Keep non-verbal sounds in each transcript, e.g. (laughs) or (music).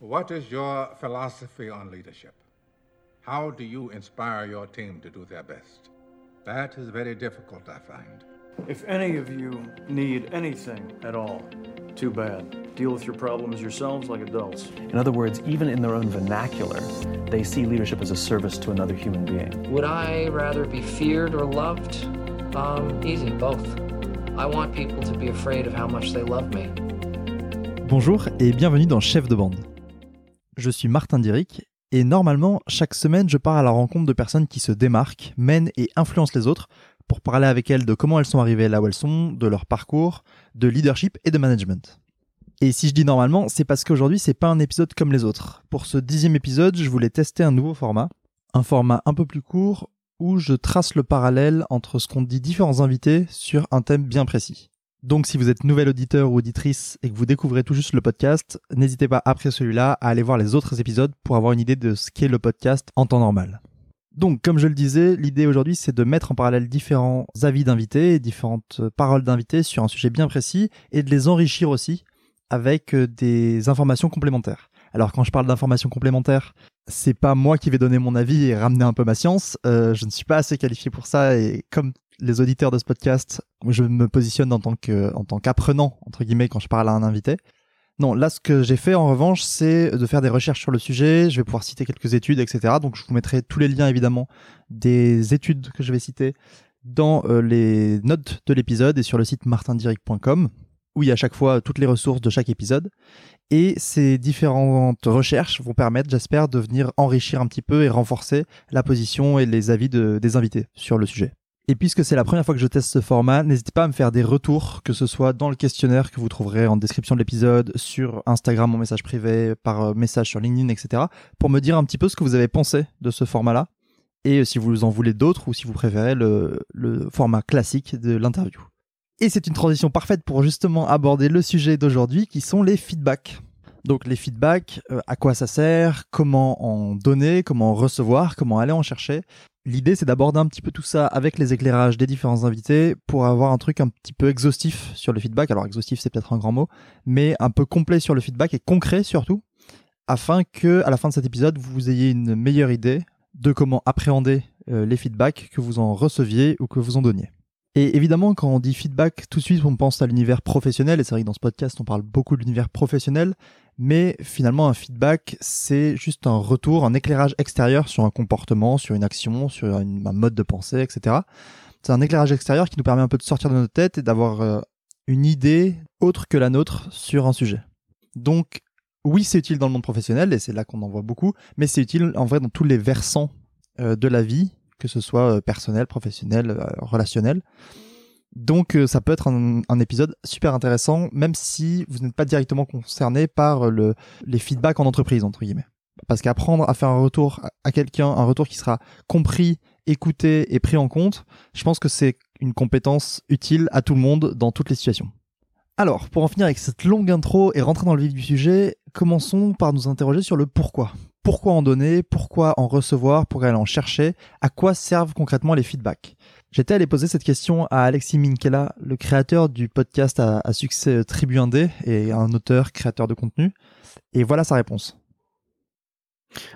What is your philosophy on leadership? How do you inspire your team to do their best? That is very difficult, I find. If any of you need anything at all, too bad. Deal with your problems yourselves like adults. In other words, even in their own vernacular, they see leadership as a service to another human being. Would I rather be feared or loved? Um, easy, both. I want people to be afraid of how much they love me. Bonjour et bienvenue dans Chef de bande. Je suis Martin Diric et normalement, chaque semaine, je pars à la rencontre de personnes qui se démarquent, mènent et influencent les autres pour parler avec elles de comment elles sont arrivées là où elles sont, de leur parcours, de leadership et de management. Et si je dis normalement, c'est parce qu'aujourd'hui, c'est pas un épisode comme les autres. Pour ce dixième épisode, je voulais tester un nouveau format. Un format un peu plus court où je trace le parallèle entre ce qu'ont dit différents invités sur un thème bien précis. Donc si vous êtes nouvel auditeur ou auditrice et que vous découvrez tout juste le podcast, n'hésitez pas après celui-là à aller voir les autres épisodes pour avoir une idée de ce qu'est le podcast en temps normal. Donc comme je le disais, l'idée aujourd'hui c'est de mettre en parallèle différents avis d'invités, différentes paroles d'invités sur un sujet bien précis et de les enrichir aussi avec euh, des informations complémentaires. Alors quand je parle d'informations complémentaires, c'est pas moi qui vais donner mon avis et ramener un peu ma science. Euh, je ne suis pas assez qualifié pour ça et comme les auditeurs de ce podcast, je me positionne en tant qu'apprenant, entre guillemets, quand je parle à un invité. Non, là, ce que j'ai fait, en revanche, c'est de faire des recherches sur le sujet. Je vais pouvoir citer quelques études, etc. Donc, je vous mettrai tous les liens, évidemment, des études que je vais citer dans euh, les notes de l'épisode et sur le site martindiric.com, où il y a à chaque fois toutes les ressources de chaque épisode. Et ces différentes recherches vont permettre, j'espère, de venir enrichir un petit peu et renforcer la position et les avis de, des invités sur le sujet. Et puisque c'est la première fois que je teste ce format, n'hésitez pas à me faire des retours, que ce soit dans le questionnaire que vous trouverez en description de l'épisode, sur Instagram en message privé, par euh, message sur LinkedIn, etc. pour me dire un petit peu ce que vous avez pensé de ce format-là. Et euh, si vous en voulez d'autres ou si vous préférez le, format classique de l'interview. Et c'est une transition parfaite pour justement aborder le sujet d'aujourd'hui qui sont les feedbacks. Donc les feedbacks, euh, à quoi ça sert, comment en donner, comment en recevoir, comment aller en chercher. L'idée, c'est d'aborder un petit peu tout ça avec les éclairages des différents invités pour avoir un truc un petit peu exhaustif sur le feedback. Alors, exhaustif, c'est peut-être un grand mot, mais un peu complet sur le feedback et concret surtout, afin que, à la fin de cet épisode, vous ayez une meilleure idée de comment appréhender euh, les feedbacks que vous en receviez ou que vous en donniez. Et évidemment, quand on dit feedback, tout de suite, on pense à l'univers professionnel. Et c'est vrai que dans ce podcast, on parle beaucoup de l'univers professionnel. Mais finalement, un feedback, c'est juste un retour, un éclairage extérieur sur un comportement, sur une action, sur un mode de pensée, etc. C'est un éclairage extérieur qui nous permet un peu de sortir de notre tête et d'avoir euh, une idée autre que la nôtre sur un sujet. Donc, oui, c'est utile dans le monde professionnel et c'est là qu'on en voit beaucoup, mais c'est utile en vrai dans tous les versants euh, de la vie, que ce soit euh, personnel, professionnel, relationnel. Donc euh, ça peut être un, épisode super intéressant, même si vous n'êtes pas directement concerné par le, les feedbacks en entreprise, entre guillemets. Parce qu'apprendre à faire un retour à quelqu'un, un retour qui sera compris, écouté et pris en compte, je pense que c'est une compétence utile à tout le monde dans toutes les situations. Alors, pour en finir avec cette longue intro et rentrer dans le vif du sujet, commençons par nous interroger sur le pourquoi. Pourquoi en donner? Pourquoi en recevoir? Pourquoi aller en chercher À quoi servent concrètement les feedbacks? J'étais allé poser cette question à Alexis Minkela, le créateur du podcast à, succès Tribu 1D et un auteur, créateur de contenu. Et voilà sa réponse.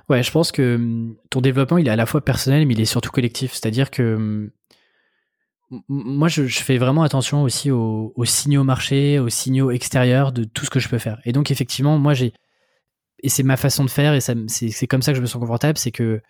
Ouais, je pense que hum, ton développement, il est à la fois personnel, mais il est surtout collectif. C'est-à-dire que hum, moi, je, fais vraiment attention aussi aux, signaux marché, aux signaux extérieurs de tout ce que je peux faire. Et donc, effectivement, moi, j'ai. Et c'est ma façon de faire, et c'est comme ça que je me sens confortable, c'est que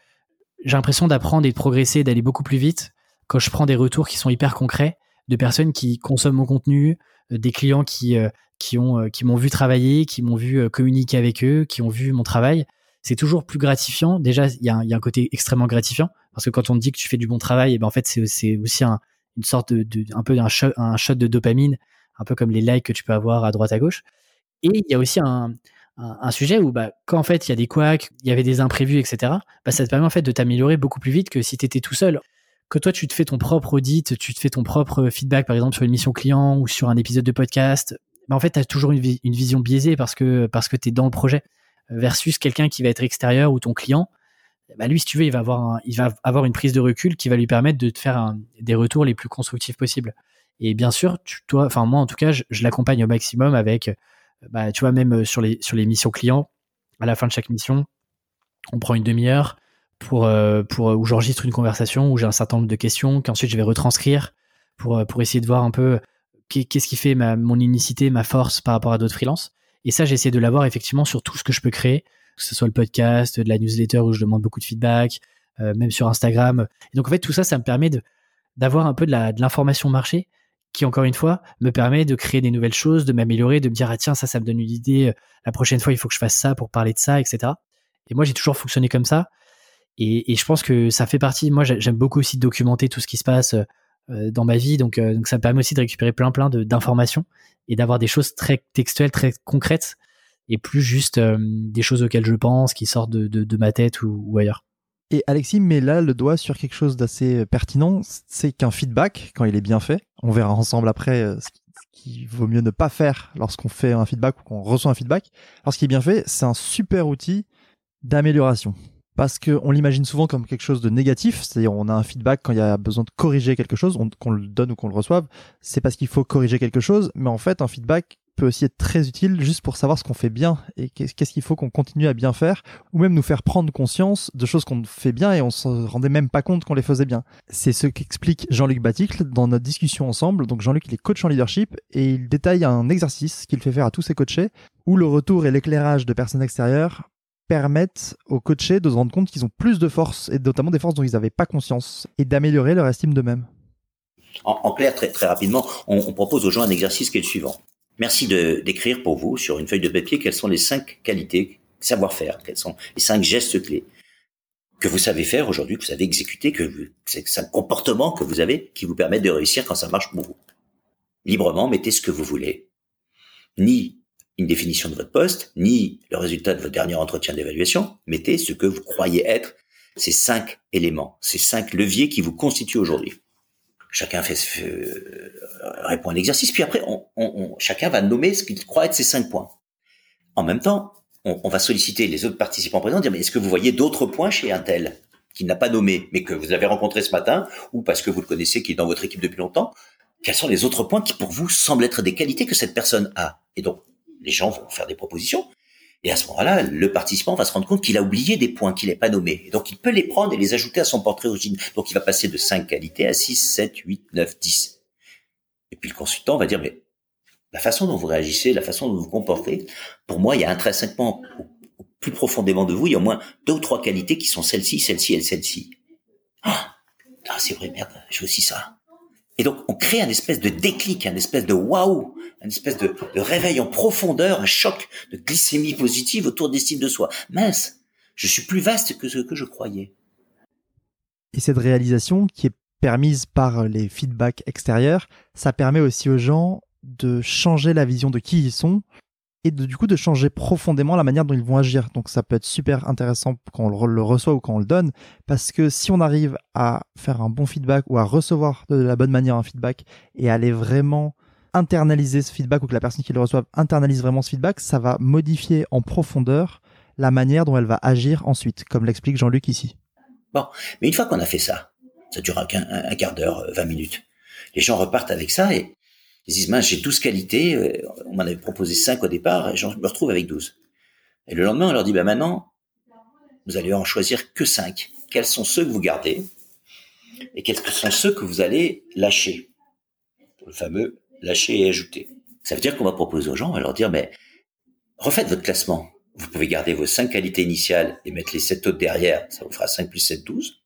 j'ai l'impression d'apprendre et de progresser, d'aller beaucoup plus vite quand je prends des retours qui sont hyper concrets de personnes qui consomment mon contenu, euh, des clients qui, euh, euh, qui m'ont vu travailler, qui m'ont vu communiquer avec eux, qui ont vu mon travail, c'est toujours plus gratifiant. Déjà, il y, a un côté extrêmement gratifiant parce que quand on te dit que tu fais du bon travail, et eh ben en fait c'est aussi un peu shot, de dopamine, un peu comme les likes que tu peux avoir à droite à gauche. Et il y a aussi un, sujet où bah, quand fait il y a des couacs, il y avait des imprévus, etc. Bah, ça te permet en fait de t'améliorer beaucoup plus vite que si tu étais tout seul que toi tu te fais ton propre audit, tu te fais ton propre feedback par exemple sur une mission client ou sur un épisode de podcast, bah en fait tu as toujours une, vision biaisée parce que parce que tu es dans le projet versus quelqu'un qui va être extérieur ou ton client, bah lui si tu veux, il va avoir il va avoir une prise de recul qui va lui permettre de te faire des retours les plus constructifs possibles. Et bien sûr, toi enfin moi en tout cas, je, l'accompagne au maximum avec bah, tu vois même sur les sur les missions clients, à la fin de chaque mission, on prend une demi-heure pour, pour où j'enregistre une conversation où j'ai un certain nombre de questions qu'ensuite je vais retranscrire pour, pour essayer de voir un peu qu'est-ce qui fait ma, mon unicité, ma force par rapport à d'autres freelances. Et ça, j'essaie de l'avoir effectivement sur tout ce que je peux créer, que ce soit le podcast, de la newsletter où je demande beaucoup de feedback, euh, même sur Instagram. Et donc en fait, tout ça, ça me permet de d'avoir un peu de l'information marché qui, encore une fois, me permet de créer des nouvelles choses, de m'améliorer, de me dire, ah tiens, ça, ça me donne une idée, euh, la prochaine fois, il faut que je fasse ça pour parler de ça, etc. Et moi, j'ai toujours fonctionné comme ça. Et, je pense que ça fait partie, moi, j'aime beaucoup aussi documenter tout ce qui se passe euh, dans ma vie, donc, donc ça me permet aussi de récupérer plein, plein d'informations et d'avoir des choses très textuelles, très concrètes, et plus juste des choses auxquelles je pense, qui sortent de, de, ma tête ou, ou ailleurs. Et Alexis met là le doigt sur quelque chose d'assez euh, pertinent, c'est qu'un feedback, quand il est bien fait, on verra ensemble après euh, ce qu'il vaut mieux ne pas faire lorsqu'on fait un feedback ou qu'on reçoit un feedback. Lorsqu'il est bien fait, c'est un super outil d'amélioration. Parce qu'on l'imagine souvent comme quelque chose de négatif, c'est-à-dire on a un feedback quand il y a besoin de corriger quelque chose, qu'on le donne ou qu'on le reçoive, c'est parce qu'il faut corriger quelque chose, mais en fait un feedback peut aussi être très utile juste pour savoir ce qu'on fait bien et qu'est-ce qu'il faut qu'on continue à bien faire ou même nous faire prendre conscience de choses qu'on fait bien et on se rendait même pas compte qu'on les faisait bien. C'est ce qu'explique Jean-Luc Baticle dans notre discussion ensemble. Donc Jean-Luc il est coach en leadership et il détaille un exercice qu'il fait faire à tous ses coachés où le retour et l'éclairage de personnes extérieures permettent aux coachés de se rendre compte qu'ils ont plus de force et notamment des forces dont ils n'avaient pas conscience et d'améliorer leur estime d'eux-mêmes. En, clair, très, très rapidement, on, propose aux gens un exercice qui est le suivant. Merci d'écrire pour vous sur une feuille de papier quelles sont les cinq qualités, savoir-faire, quels sont les cinq gestes clés que vous savez faire aujourd'hui, que vous savez exécuter, que c'est cinq comportements que vous avez qui vous permettent de réussir quand ça marche pour vous. Librement, mettez ce que vous voulez. Ni une définition de votre poste, ni le résultat de votre dernier entretien d'évaluation. Mettez ce que vous croyez être ces cinq éléments, ces cinq leviers qui vous constituent aujourd'hui chacun fait, euh, répond à l'exercice, puis après, chacun va nommer ce qu'il croit être ses cinq points. En même temps, on va solliciter les autres participants présents, dire, mais est-ce que vous voyez d'autres points chez un tel qui n'a pas nommé, mais que vous avez rencontré ce matin, ou parce que vous le connaissez, qui est dans votre équipe depuis longtemps, quels sont les autres points qui pour vous semblent être des qualités que cette personne a? Et donc, les gens vont faire des propositions, et à ce moment-là, le participant va se rendre compte qu'il a oublié des points qu'il n'est pas nommés. Et donc, il peut les prendre et les ajouter à son portrait original. Donc, il va passer de 5 qualités à 6, 7, 8, 9, 10. Et puis, le consultant va dire, mais la façon dont vous réagissez, la façon dont vous vous comportez, pour moi, il y a intrinsèquement, plus profondément de vous, il y a au moins deux ou trois qualités qui sont celles-ci, celle-ci et celle-ci. Ah, ah c'est vrai, merde, j'ai aussi ça. Et donc, on crée un espèce de déclic, un espèce de waouh, un espèce de, réveil en profondeur, un choc de glycémie positive autour d'estime de soi. Mince, je suis plus vaste que ce que je croyais. Et cette réalisation qui est permise par les feedbacks extérieurs, ça permet aussi aux gens de changer la vision de qui ils sont et de, du coup de changer profondément la manière dont ils vont agir. Donc ça peut être super intéressant quand on le reçoit ou quand on le donne, parce que si on arrive à faire un bon feedback ou à recevoir de la bonne manière un feedback et aller vraiment internaliser ce feedback ou que la personne qui le reçoit internalise vraiment ce feedback, ça va modifier en profondeur la manière dont elle va agir ensuite, comme l'explique Jean-Luc ici. Bon, mais une fois qu'on a fait ça, ça dure un, un quart d'heure, 20 minutes, les gens repartent avec ça et ils disent, mince, j'ai 12 qualités, euh, on m'en avait proposé 5 au départ, et je me retrouve avec 12. Et le lendemain, on leur dit, bah maintenant, vous allez en choisir que 5. Quels sont ceux que vous gardez et quels sont ceux que vous allez lâcher? Le fameux lâcher et ajouter. Ça veut dire qu'on va proposer aux gens, on va leur dire, mais refaites votre classement. Vous pouvez garder vos 5 qualités initiales et mettre les 7 autres derrière, ça vous fera 5 plus 7, 12.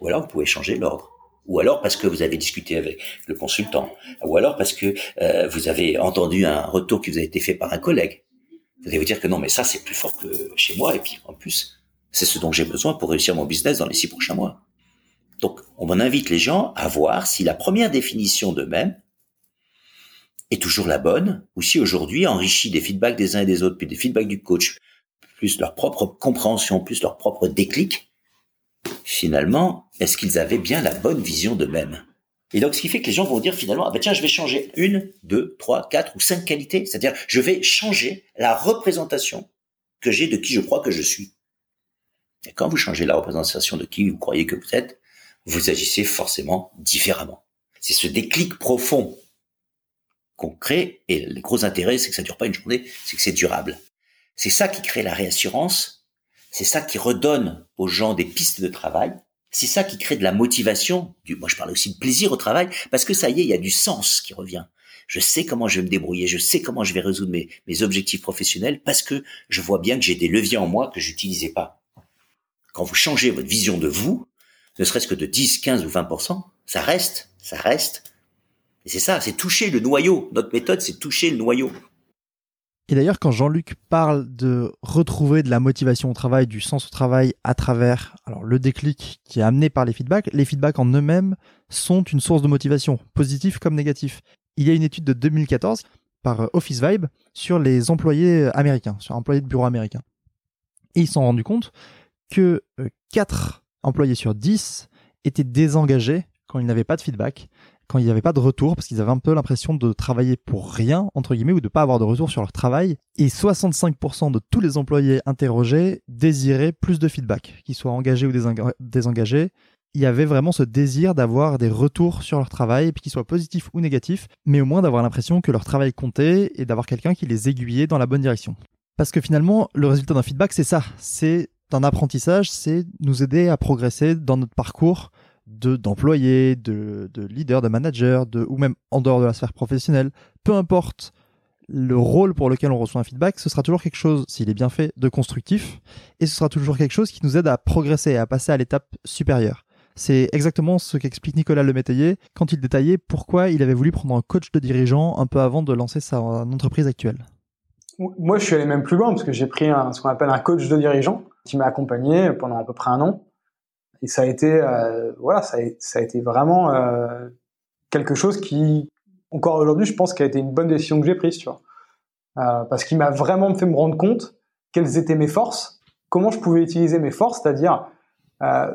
Ou alors vous pouvez changer l'ordre ou alors parce que vous avez discuté avec le consultant, ou alors parce que euh, vous avez entendu un retour qui vous a été fait par un collègue. Vous allez vous dire que non, mais ça c'est plus fort que chez moi, et puis en plus, c'est ce dont j'ai besoin pour réussir mon business dans les six prochains mois. Donc, on invite les gens à voir si la première définition d'eux-mêmes est toujours la bonne, ou si aujourd'hui, enrichi des feedbacks des uns et des autres, puis des feedbacks du coach, plus leur propre compréhension, plus leur propre déclic, finalement, est-ce qu'ils avaient bien la bonne vision d'eux-mêmes? Et donc, ce qui fait que les gens vont dire finalement, ah ben tiens, je vais changer une, deux, trois, quatre ou cinq qualités. C'est-à-dire, je vais changer la représentation que j'ai de qui je crois que je suis. Et quand vous changez la représentation de qui vous croyez que vous êtes, vous agissez forcément différemment. C'est ce déclic profond qu'on crée, et le gros intérêt, c'est que ça dure pas une journée, c'est que c'est durable. C'est ça qui crée la réassurance. C'est ça qui redonne aux gens des pistes de travail. C'est ça qui crée de la motivation. Du, moi, je parle aussi de plaisir au travail parce que ça y est, il y a du sens qui revient. Je sais comment je vais me débrouiller, je sais comment je vais résoudre mes, mes objectifs professionnels parce que je vois bien que j'ai des leviers en moi que j'utilisais pas. Quand vous changez votre vision de vous, ne serait-ce que de 10, 15 ou 20%, ça reste, ça reste. Et c'est ça, c'est toucher le noyau. Notre méthode, c'est toucher le noyau. Et d'ailleurs, quand Jean-Luc parle de retrouver de la motivation au travail, du sens au travail à travers le déclic qui est amené par les feedbacks, les feedbacks en eux-mêmes sont une source de motivation, positif comme négatif. Il y a une étude de 2014 par euh, Office Vibe sur les employés américains, sur employés de bureau américains. Et ils se sont rendus compte que 4 euh, employés sur 10 étaient désengagés quand ils n'avaient pas de feedback, quand il n'y avait pas de retour, parce qu'ils avaient un peu l'impression de travailler pour rien, entre guillemets, ou de ne pas avoir de retour sur leur travail. Et 65% de tous les employés interrogés désiraient plus de feedback, qu'ils soient engagés ou désengagés. Il y avait vraiment ce désir d'avoir des retours sur leur travail, puis qu'ils soient positifs ou négatifs, mais au moins d'avoir l'impression que leur travail comptait et d'avoir quelqu'un qui les aiguillait dans la bonne direction. Parce que finalement, le résultat d'un feedback, c'est ça. C'est d'un apprentissage, c'est nous aider à progresser dans notre parcours de d'employés, de, de leaders, de managers, de, ou même en dehors de la sphère professionnelle. Peu importe le rôle pour lequel on reçoit un feedback, ce sera toujours quelque chose, s'il est bien fait, de constructif, et ce sera toujours quelque chose qui nous aide à progresser, à passer à l'étape supérieure. C'est exactement ce qu'explique Nicolas Lemétayer quand il détaillait pourquoi il avait voulu prendre un coach de dirigeant un peu avant de lancer sa entreprise actuelle. Moi, je suis allé même plus loin parce que j'ai pris ce qu'on appelle un coach de dirigeant qui m'a accompagné pendant à peu près un an. Et ça a été, euh, voilà, ça a, été vraiment euh, quelque chose qui, encore aujourd'hui, je pense, qui a été une bonne décision que j'ai prise, tu vois. Euh, parce qu'il m'a vraiment fait me rendre compte quelles étaient mes forces, comment je pouvais utiliser mes forces, c'est-à-dire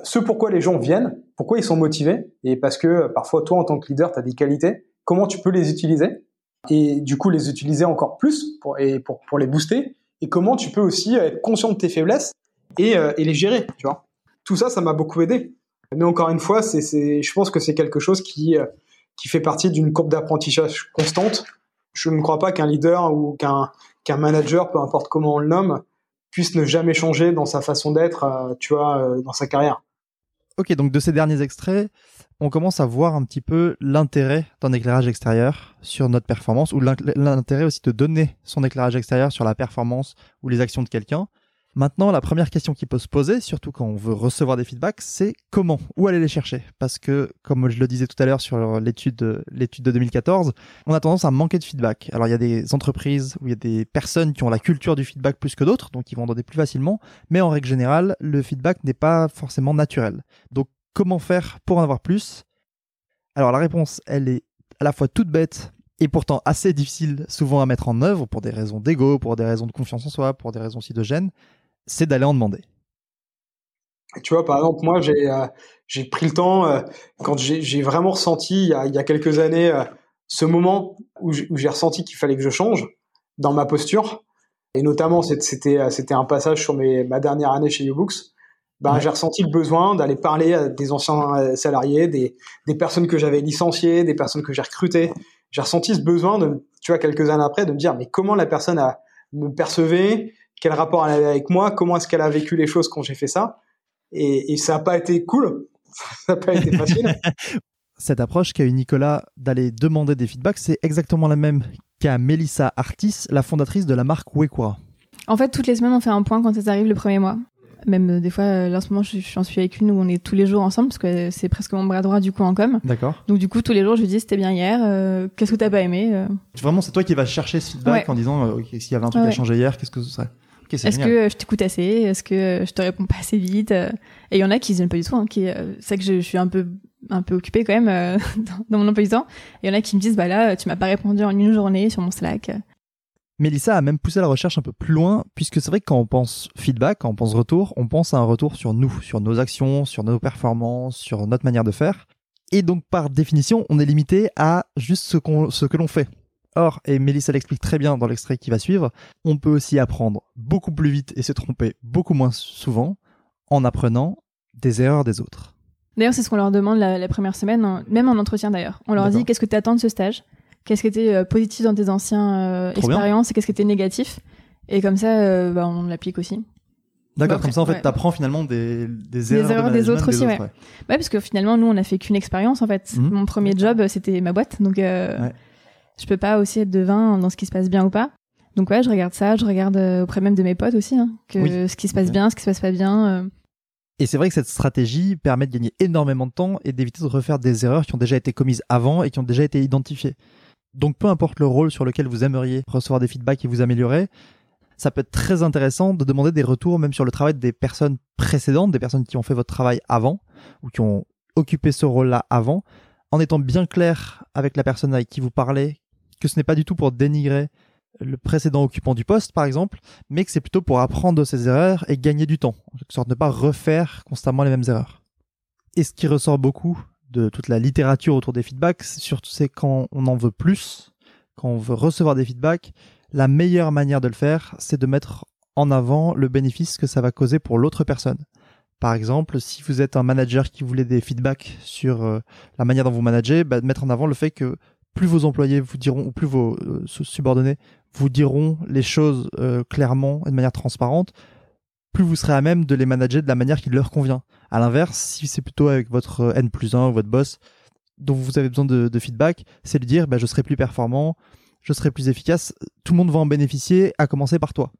ce pourquoi les gens viennent, pourquoi ils sont motivés, et parce que parfois toi en tant que leader, tu as des qualités, comment tu peux les utiliser et du coup les utiliser encore plus pour, et pour, les booster et comment tu peux aussi être conscient de tes faiblesses et, et les gérer, tu vois. Tout ça, ça m'a beaucoup aidé. Mais encore une fois, c'est, c'est, je pense que c'est quelque chose qui, euh, qui fait partie d'une courbe d'apprentissage constante. Je ne crois pas qu'un leader ou qu'un, qu'un manager, peu importe comment on le nomme, puisse ne jamais changer dans sa façon d'être, euh, tu vois, dans sa carrière. Ok, donc de ces derniers extraits, on commence à voir un petit peu l'intérêt d'un éclairage extérieur sur notre performance ou l'intérêt aussi de donner son éclairage extérieur sur la performance ou les actions de quelqu'un. Maintenant, la première question qui peut se poser, surtout quand on veut recevoir des feedbacks, c'est comment? Où aller les chercher? Parce que, comme je le disais tout à l'heure sur l'étude de, l'étude de 2014, on a tendance à manquer de feedback. Alors, il y a des entreprises où il y a des personnes qui ont la culture du feedback plus que d'autres, donc ils vont donner plus facilement, mais en règle générale, le feedback n'est pas forcément naturel. Donc, comment faire pour en avoir plus? Alors, la réponse, elle est à la fois toute bête et pourtant assez difficile souvent à mettre en œuvre pour des raisons d'ego, pour des raisons de confiance en soi, pour des raisons aussi de gêne c'est d'aller en demander. Tu vois, par exemple, moi, j'ai euh, pris le temps, euh, quand j'ai vraiment ressenti, il y a, il y a quelques années, euh, ce moment où j'ai ressenti qu'il fallait que je change dans ma posture. Et notamment, c'était un passage sur mes, ma dernière année chez YouBooks. Ben, j'ai ressenti le besoin d'aller parler à des anciens salariés, des, des personnes que j'avais licenciées, des personnes que j'ai recrutées. J'ai ressenti ce besoin, de, tu vois, quelques années après, de me dire, mais comment la personne a, me percevait, quel rapport elle avait avec moi, comment est-ce qu'elle a vécu les choses quand j'ai fait ça. Et, ça n'a pas été cool, (laughs) ça n'a pas été facile. (laughs) Cette approche qu'a eu Nicolas d'aller demander des feedbacks, c'est exactement la même qu'a Melissa Artis, la fondatrice de la marque Wekwa. En fait, toutes les semaines, on fait un point quand ça arrive le premier mois. Même euh, des fois, euh, là en ce moment, j'en suis avec une où on est tous les jours ensemble parce que c'est presque mon bras droit du coup en com. D'accord. Donc du coup, tous les jours, je lui dis c'était bien hier. Euh, qu'est-ce que t'as pas aimé Vraiment, c'est toi qui vas chercher ce feedback en disant s'il y avait un truc à changer hier, qu'est-ce que ce serait? Est-ce que je t'écoute assez? Est-ce que je te réponds pas assez vite? Et il y en a qui n'aiment pas du tout. Hein, qui, c'est que je, suis un peu un peu occupée quand même (laughs) dans, mon emploi du temps. Il y en a qui me disent bah là, tu m'as pas répondu en une journée sur mon Slack. Mélissa a même poussé la recherche un peu plus loin, puisque c'est vrai que quand on pense feedback, quand on pense retour, on pense à un retour sur nous, sur nos actions, sur nos performances, sur notre manière de faire. Et donc, par définition, on est limité à juste ce, qu'on, ce que l'on fait. Or, et Mélissa l'explique très bien dans l'extrait qui va suivre, on peut aussi apprendre beaucoup plus vite et se tromper beaucoup moins souvent en apprenant des erreurs des autres. D'ailleurs, c'est ce qu'on leur demande la, première semaine, même en entretien d'ailleurs. On leur dit qu'est-ce que tu attends de ce stage? Qu'est-ce qui était euh, positif dans tes anciens euh, expériences et qu'est-ce qui était négatif? Et comme ça, euh, bah, on l'applique aussi. D'accord, comme ça, en fait, ouais. t'apprends finalement des, des Des erreurs, de erreurs des autres aussi, ouais. ouais. Ouais, parce que finalement, nous, on a fait qu'une expérience, en fait. Mhm. Mon premier job, c'était ma boîte. Donc, euh. Je peux pas aussi être devin dans ce qui se passe bien ou pas. Donc, ouais, je regarde ça. Je regarde euh, auprès même de mes potes aussi, hein, que Oui. ce qui se passe bien, ce qui se passe pas bien. euh. Et c'est vrai que cette stratégie permet de gagner énormément de temps et d'éviter de refaire des erreurs qui ont déjà été commises avant et qui ont déjà été identifiées. Donc peu importe le rôle sur lequel vous aimeriez recevoir des feedbacks et vous améliorer, ça peut être très intéressant de demander des retours même sur le travail des personnes précédentes, des personnes qui ont fait votre travail avant ou qui ont occupé ce rôle-là avant, en étant bien clair avec la personne avec qui vous parlez, que ce n'est pas du tout pour dénigrer le précédent occupant du poste, par exemple, mais que c'est plutôt pour apprendre de ses erreurs et gagner du temps. En quelque sorte, ne pas refaire constamment les mêmes erreurs. Et ce qui ressort beaucoup de toute la littérature autour des feedbacks, surtout c'est quand on en veut plus, quand on veut recevoir des feedbacks, la meilleure manière de le faire, c'est de mettre en avant le bénéfice que ça va causer pour l'autre personne. Par exemple, si vous êtes un manager qui voulait des feedbacks sur euh, la manière dont vous managez, bah, mettre en avant le fait que plus vos employés vous diront, ou plus vos euh, subordonnés vous diront les choses euh, clairement et de manière transparente, plus vous serez à même de les manager de la manière qui leur convient. À l'inverse, si c'est plutôt avec votre euh, N plus 1 ou votre boss dont vous avez besoin de, feedback, c'est de dire bah, je serai plus performant, je serai plus efficace, tout le monde va en bénéficier, à commencer par toi.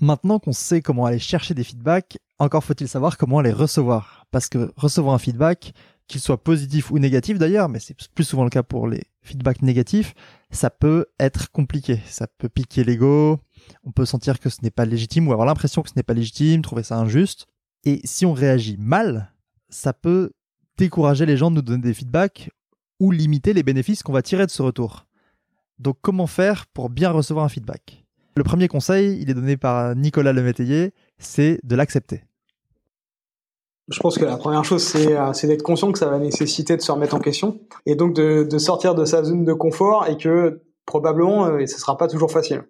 Maintenant qu'on sait comment aller chercher des feedbacks, encore faut-il savoir comment les recevoir. Parce que recevoir un feedback, qu'il soit positif ou négatif d'ailleurs, mais c'est plus souvent le cas pour les feedbacks négatifs, ça peut être compliqué. Ça peut piquer l'ego, on peut sentir que ce n'est pas légitime ou avoir l'impression que ce n'est pas légitime, trouver ça injuste. Et si on réagit mal, ça peut décourager les gens de nous donner des feedbacks ou limiter les bénéfices qu'on va tirer de ce retour. Donc comment faire pour bien recevoir un feedback? Le premier conseil, il est donné par Nicolas Lemétayer, c'est de l'accepter. Je pense que la première chose, c'est euh, c'est d'être conscient que ça va nécessiter de se remettre en question et donc de, sortir de sa zone de confort et que probablement, euh, et ce sera pas toujours facile.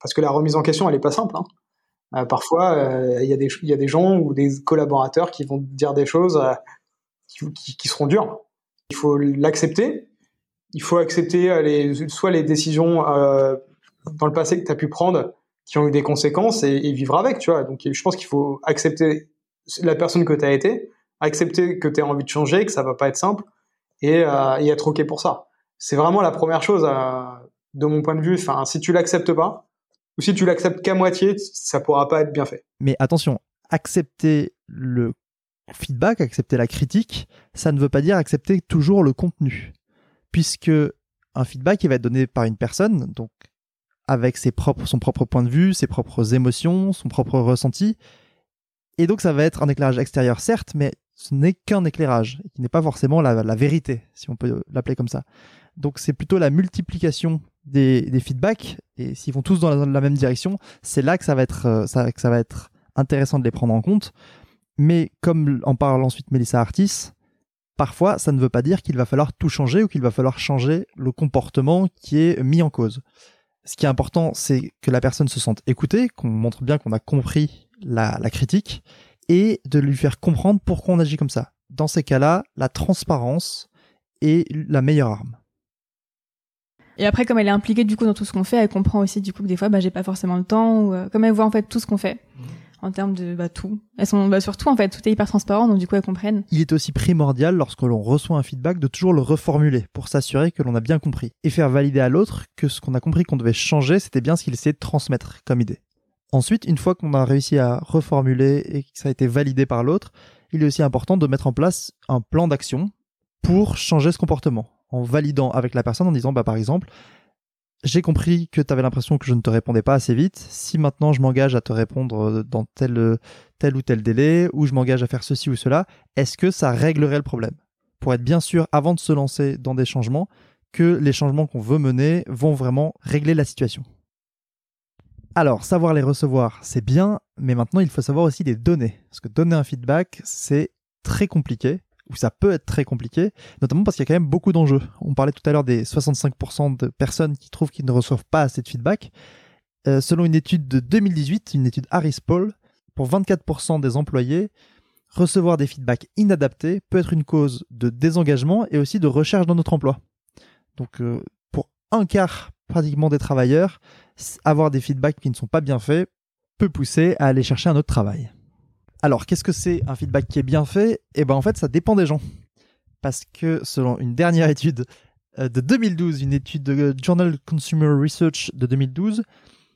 Parce que la remise en question, elle est pas simple. hein. Euh, parfois, il y, a des- gens ou des collaborateurs qui vont dire des choses qui, seront dures. Il faut l'accepter. Il faut accepter soit les décisions dans le passé que tu as pu prendre qui ont eu des conséquences et, et vivre avec, tu vois. Donc, je pense qu'il faut accepter la personne que tu as été, accepter que tu as envie de changer, que ça va pas être simple, et, euh, et être OK pour ça. C'est vraiment la première chose, de mon point de vue. Enfin, si tu l'acceptes pas, ou si tu l'acceptes qu'à moitié, ça pourra pas être bien fait. Mais attention, accepter le feedback, accepter la critique, ça ne veut pas dire accepter toujours le contenu. Puisque un feedback, il va être donné par une personne, donc avec ses propres, son propre point de vue, ses propres émotions, son propre ressenti. Et donc ça va être un éclairage extérieur, certes, mais ce n'est qu'un éclairage, qui n'est pas forcément la, vérité, si on peut l'appeler comme ça. Donc c'est plutôt la multiplication des, feedbacks, et s'ils vont tous dans la, même direction, c'est là que ça va être, euh, que ça va être intéressant de les prendre en compte. Mais comme en parle ensuite Melissa Artis, parfois ça ne veut pas dire qu'il va falloir tout changer ou qu'il va falloir changer le comportement qui est mis en cause. Ce qui est important, c'est que la personne se sente écoutée, qu'on montre bien qu'on a compris la, la critique, et de lui faire comprendre pourquoi on agit comme ça. Dans ces cas-là, la transparence est la meilleure arme. Et après, comme elle est impliquée du coup dans tout ce qu'on fait, elle comprend aussi du coup que des fois, bah, j'ai pas forcément le temps. Ou, euh, comme elle voit en fait tout ce qu'on fait en termes de bah, tout. Elles sont bah, sur tout en fait, tout est hyper transparent, donc du coup elles comprennent. Il est aussi primordial lorsque l'on reçoit un feedback de toujours le reformuler pour s'assurer que l'on a bien compris et faire valider à l'autre que ce qu'on a compris qu'on devait changer, c'était bien ce qu'il essayait de transmettre comme idée. Ensuite, une fois qu'on a réussi à reformuler et que ça a été validé par l'autre, il est aussi important de mettre en place un plan d'action pour changer ce comportement en validant avec la personne en disant bah par exemple j'ai compris que tu avais l'impression que je ne te répondais pas assez vite. Si maintenant je m'engage à te répondre dans tel, tel ou tel délai, ou je m'engage à faire ceci ou cela, est-ce que ça réglerait le problème? Pour être bien sûr, avant de se lancer dans des changements, que les changements qu'on veut mener vont vraiment régler la situation. Alors, savoir les recevoir, c'est bien, mais maintenant il faut savoir aussi les donner. Parce que donner un feedback, c'est très compliqué où ça peut être très compliqué, notamment parce qu'il y a quand même beaucoup d'enjeux. On parlait tout à l'heure des 65% de personnes qui trouvent qu'ils ne reçoivent pas assez de feedback. Euh, selon une étude de 2018, une étude Harris Poll, pour 24% des employés, recevoir des feedbacks inadaptés peut être une cause de désengagement et aussi de recherche dans notre emploi. Donc euh, pour un quart pratiquement des travailleurs, avoir des feedbacks qui ne sont pas bien faits peut pousser à aller chercher un autre travail. Alors, qu'est-ce que c'est un feedback qui est bien fait? Eh ben, en fait, ça dépend des gens. Parce que selon une dernière étude euh, de 2012, une étude de Journal Consumer Research de 2012,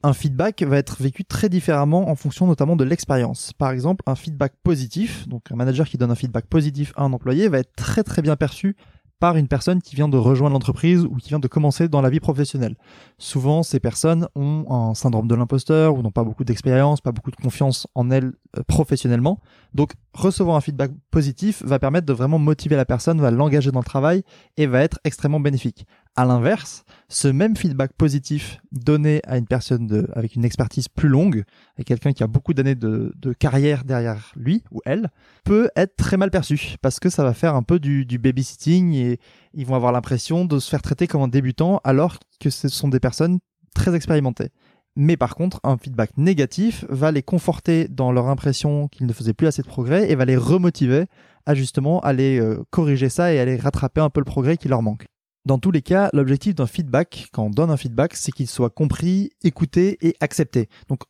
un feedback va être vécu très différemment en fonction notamment de l'expérience. Par exemple, un feedback positif, donc un manager qui donne un feedback positif à un employé va être très très bien perçu par une personne qui vient de rejoindre l'entreprise ou qui vient de commencer dans la vie professionnelle. Souvent, ces personnes ont un syndrome de l'imposteur ou n'ont pas beaucoup d'expérience, pas beaucoup de confiance en elles euh, professionnellement. Donc, recevoir un feedback positif va permettre de vraiment motiver la personne, va l'engager dans le travail et va être extrêmement bénéfique. À l'inverse, ce même feedback positif donné à une personne de, avec une expertise plus longue, et quelqu'un qui a beaucoup d'années de, de, carrière derrière lui ou elle, peut être très mal perçu parce que ça va faire un peu du, du babysitting et ils vont avoir l'impression de se faire traiter comme un débutant alors que ce sont des personnes très expérimentées. Mais par contre, un feedback négatif va les conforter dans leur impression qu'ils ne faisaient plus assez de progrès et va les remotiver à justement aller euh, corriger ça et aller rattraper un peu le progrès qui leur manque. Dans tous les cas, l'objectif d'un feedback, quand on donne un feedback, c'est qu'il soit compris, écouté et accepté. Donc,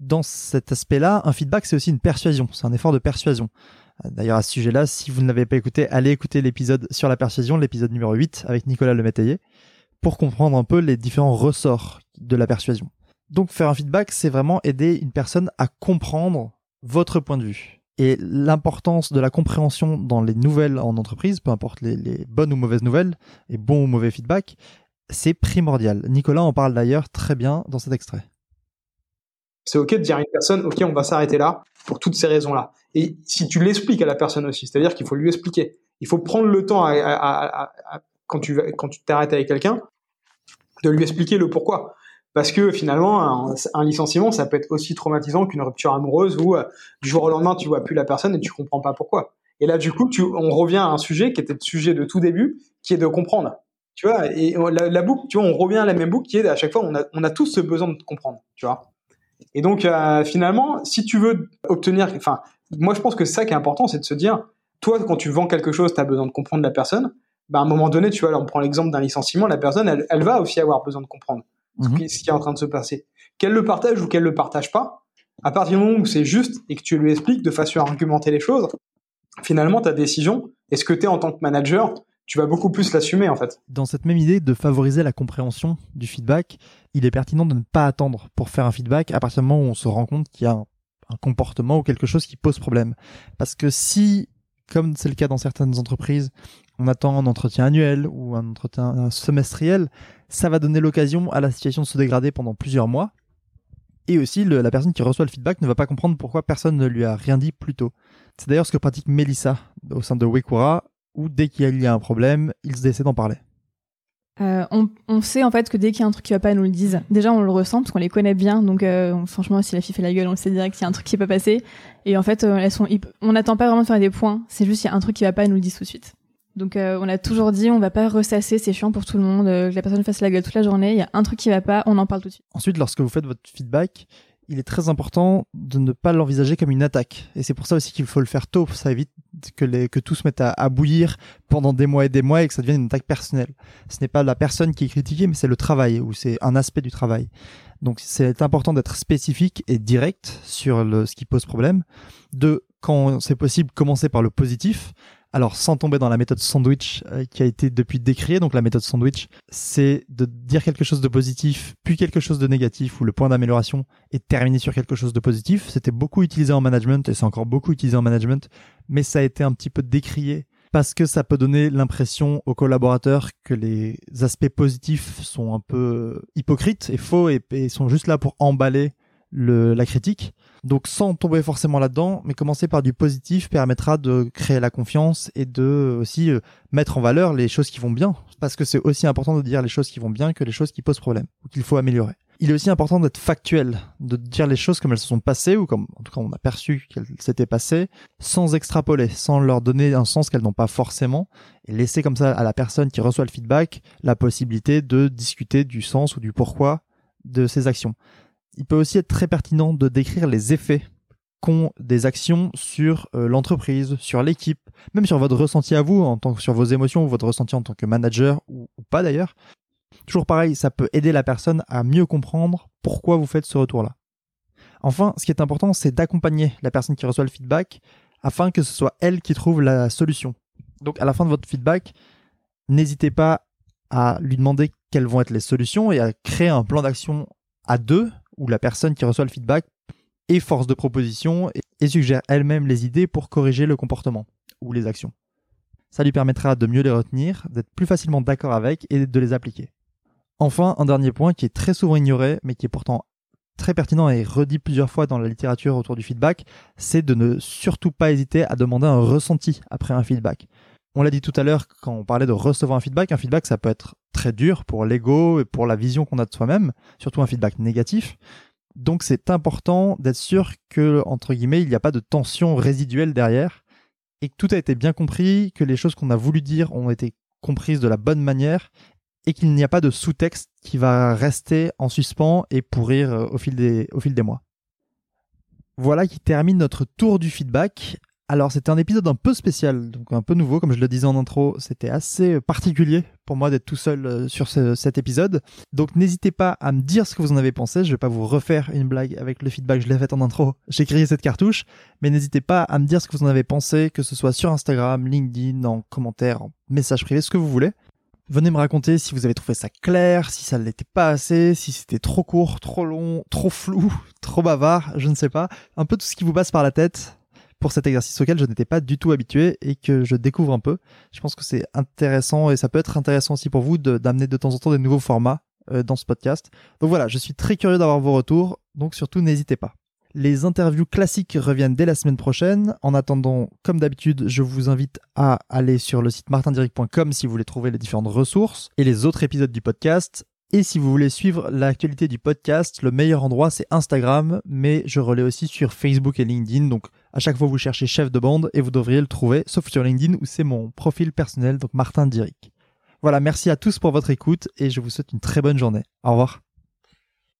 dans cet aspect-là, un feedback, c'est aussi une persuasion, c'est un effort de persuasion. D'ailleurs, à ce sujet-là, si vous ne l'avez pas écouté, allez écouter l'épisode sur la persuasion, l'épisode numéro 8 avec Nicolas Lemétayer, pour comprendre un peu les différents ressorts de la persuasion. Donc, faire un feedback, c'est vraiment aider une personne à comprendre votre point de vue. Et l'importance de la compréhension dans les nouvelles en entreprise, peu importe les, bonnes ou mauvaises nouvelles, et bons ou mauvais feedback, c'est primordial. Nicolas en parle d'ailleurs très bien dans cet extrait. C'est ok de dire à une personne, ok, on va s'arrêter là pour toutes ces raisons-là. Et si tu l'expliques à la personne aussi, c'est-à-dire qu'il faut lui expliquer, il faut prendre le temps quand tu quand tu t'arrêtes avec quelqu'un, de lui expliquer le pourquoi parce que finalement un, licenciement ça peut être aussi traumatisant qu'une rupture amoureuse où euh, du jour au lendemain tu vois plus la personne et tu comprends pas pourquoi. Et là du coup on revient à un sujet qui était le sujet de tout début qui est de comprendre. Tu vois et la, boucle tu vois on revient à la même boucle qui est à chaque fois on a, tous ce besoin de comprendre tu vois. Et donc euh, finalement si tu veux obtenir enfin moi je pense que ça qui est important c'est de se dire toi quand tu vends quelque chose tu as besoin de comprendre la personne bah, à un moment donné tu vois on prend l'exemple d'un licenciement la personne elle va aussi avoir besoin de comprendre Mhm. ce qui est en train de se passer. Qu'elle le partage ou qu'elle le partage pas, à partir du moment où c'est juste et que tu lui expliques de façon à argumenter les choses, finalement ta décision, est-ce que tu es en tant que manager, tu vas beaucoup plus l'assumer en fait. Dans cette même idée de favoriser la compréhension du feedback, il est pertinent de ne pas attendre pour faire un feedback à partir du moment où on se rend compte qu'il y a un, un comportement ou quelque chose qui pose problème. Parce que si, comme c'est le cas dans certaines entreprises, on attend un entretien annuel ou un entretien semestriel, ça va donner l'occasion à la situation de se dégrader pendant plusieurs mois. Et aussi, la personne qui reçoit le feedback ne va pas comprendre pourquoi personne ne lui a rien dit plus tôt. C'est d'ailleurs ce que pratique Melissa au sein de Wekura, où dès qu'il y a un problème, ils essaient d'en parler. Euh, on, sait en fait que dès qu'il y a un truc qui va pas, ils nous le disent. Déjà, on le ressent parce qu'on les connaît bien. Donc, euh, franchement, si la fille fait la gueule, on le sait direct qu'il y a un truc qui va pas passer. Et en fait, euh, elles sont, on n'attend pas vraiment de faire des points. C'est juste qu'il y a un truc qui va pas, ils nous le disent tout de suite. Donc euh, on a toujours dit on va pas ressasser, c'est chiant pour tout le monde, euh, que la personne fasse la gueule toute la journée, il y a un truc qui va pas, on en parle tout de suite. Ensuite, lorsque vous faites votre feedback, il est très important de ne pas l'envisager comme une attaque. Et c'est pour ça aussi qu'il faut le faire tôt, ça évite que, les, que tout se mette à, bouillir pendant des mois et des mois et que ça devienne une attaque personnelle. Ce n'est pas la personne qui est critiquée, mais c'est le travail, ou c'est un aspect du travail. Donc c'est important d'être spécifique et direct sur le, ce qui pose problème. De, quand c'est possible, commencer par le positif alors, sans tomber dans la méthode sandwich euh, qui a été depuis décriée, donc la méthode sandwich, c'est de dire quelque chose de positif, puis quelque chose de négatif, ou le point d'amélioration est terminé sur quelque chose de positif. C'était beaucoup utilisé en management, et c'est encore beaucoup utilisé en management, mais ça a été un petit peu décrié parce que ça peut donner l'impression aux collaborateurs que les aspects positifs sont un peu hypocrites et faux et, sont juste là pour emballer le, la critique. Donc sans tomber forcément là-dedans, mais commencer par du positif permettra de créer la confiance et de aussi euh, mettre en valeur les choses qui vont bien, parce que c'est aussi important de dire les choses qui vont bien que les choses qui posent problème ou qu'il faut améliorer. Il est aussi important d'être factuel, de dire les choses comme elles se sont passées ou comme en tout cas on a perçu qu'elles s'étaient passées, sans extrapoler, sans leur donner un sens qu'elles n'ont pas forcément, et laisser comme ça à la personne qui reçoit le feedback la possibilité de discuter du sens ou du pourquoi de ses actions il peut aussi être très pertinent de décrire les effets qu'ont des actions sur euh, l'entreprise, sur l'équipe, même sur votre ressenti à vous, en tant que sur vos émotions votre ressenti en tant que manager ou, pas d'ailleurs. Toujours pareil, ça peut aider la personne à mieux comprendre pourquoi vous faites ce retour-là. Enfin, ce qui est important, c'est d'accompagner la personne qui reçoit le feedback afin que ce soit elle qui trouve la solution. Donc à la fin de votre feedback, n'hésitez pas à lui demander quelles vont être les solutions et à créer un plan d'action à deux où la personne qui reçoit le feedback est force de proposition et suggère elle-même les idées pour corriger le comportement ou les actions. Ça lui permettra de mieux les retenir, d'être plus facilement d'accord avec et de les appliquer. Enfin, un dernier point qui est très souvent ignoré, mais qui est pourtant très pertinent et redit plusieurs fois dans la littérature autour du feedback, c'est de ne surtout pas hésiter à demander un ressenti après un feedback. On l'a dit tout à l'heure quand on parlait de recevoir un feedback, un feedback ça peut être très dur pour l'ego et pour la vision qu'on a de soi-même, surtout un feedback négatif. Donc c'est important d'être sûr que, entre guillemets, il n'y a pas de tension résiduelle derrière et que tout a été bien compris, que les choses qu'on a voulu dire ont été comprises de la bonne manière et qu'il n'y a pas de sous-texte qui va rester en suspens et pourrir euh, au fil des, au fil des mois. Voilà qui termine notre tour du feedback. Alors c'était un épisode un peu spécial, donc un peu nouveau, comme je le disais en intro, c'était assez particulier pour moi d'être tout seul euh, sur cet épisode. Donc n'hésitez pas à me dire ce que vous en avez pensé, je vais pas vous refaire une blague avec le feedback, je l'ai fait en intro, j'ai créé cette cartouche, mais n'hésitez pas à me dire ce que vous en avez pensé, que ce soit sur Instagram, LinkedIn, en commentaire, en message privé, ce que vous voulez. Venez me raconter si vous avez trouvé ça clair, si ça ne l'était pas assez, si c'était trop court, trop long, trop flou, (laughs) trop bavard, je ne sais pas. Un peu tout ce qui vous passe par la tête pour cet exercice auquel je n'étais pas du tout habitué et que je découvre un peu. Je pense que c'est intéressant et ça peut être intéressant aussi pour vous d'amener de, temps en temps des nouveaux formats euh, dans ce podcast. Donc voilà, je suis très curieux d'avoir vos retours, donc surtout n'hésitez pas. Les interviews classiques reviennent dès la semaine prochaine. En attendant, comme d'habitude, je vous invite à aller sur le site martindiric.com si vous voulez trouver les différentes ressources et les autres épisodes du podcast. Et si vous voulez suivre l'actualité du podcast, le meilleur endroit c'est Instagram, mais je relais aussi sur Facebook et LinkedIn. Donc à chaque fois vous cherchez chef de bande et vous devriez le trouver, sauf sur LinkedIn où c'est mon profil personnel, donc Martin Diric. Voilà, merci à tous pour votre écoute et je vous souhaite une très bonne journée. Au revoir.